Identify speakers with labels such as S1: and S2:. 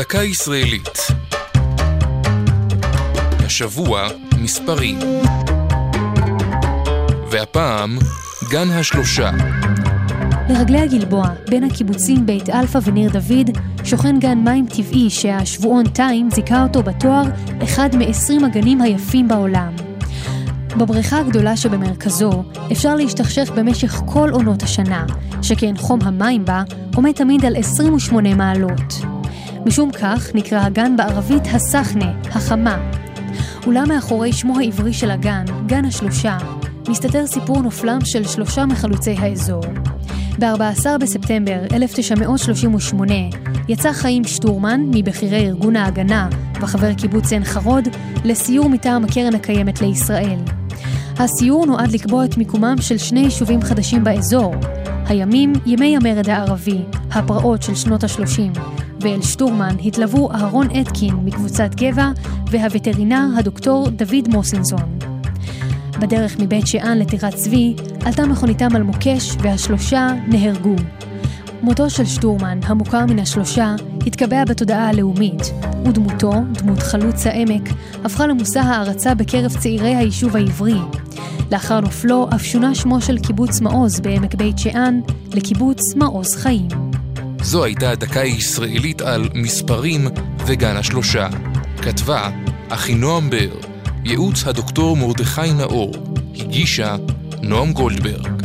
S1: דקה ישראלית. השבוע מספרים. והפעם, גן השלושה.
S2: לרגלי הגלבוע, בין הקיבוצים בית אלפא וניר דוד, שוכן גן מים טבעי שהשבועון טיים זיכה אותו בתואר אחד מ-20 הגנים היפים בעולם. בבריכה הגדולה שבמרכזו אפשר להשתכשך במשך כל עונות השנה, שכן חום המים בה עומד תמיד על 28 מעלות. משום כך נקרא הגן בערבית הסחנה, החמה. אולם מאחורי שמו העברי של הגן, גן השלושה, מסתתר סיפור נופלם של שלושה מחלוצי האזור. ב-14 בספטמבר 1938 יצא חיים שטורמן, מבכירי ארגון ההגנה וחבר קיבוץ עין חרוד, לסיור מטעם הקרן הקיימת לישראל. הסיור נועד לקבוע את מיקומם של שני יישובים חדשים באזור, הימים ימי המרד הערבי, הפרעות של שנות ה-30, ואל שטורמן התלוו אהרון אתקין מקבוצת גבע והווטרינר הדוקטור דוד מוסינזון. בדרך מבית שאן לטירת צבי עלתה מכוניתם על מוקש והשלושה נהרגו. מותו של שטורמן, המוכר מן השלושה, התקבע בתודעה הלאומית, ודמותו, דמות חלוץ העמק, הפכה למושא הערצה בקרב צעירי היישוב העברי. לאחר נופלו אף שונה שמו של קיבוץ מעוז בעמק בית שאן לקיבוץ מעוז חיים.
S1: זו הייתה דקה ישראלית על מספרים וגן השלושה. כתבה אחינועם בר, ייעוץ הדוקטור מרדכי נאור, הגישה נועם גולדברג.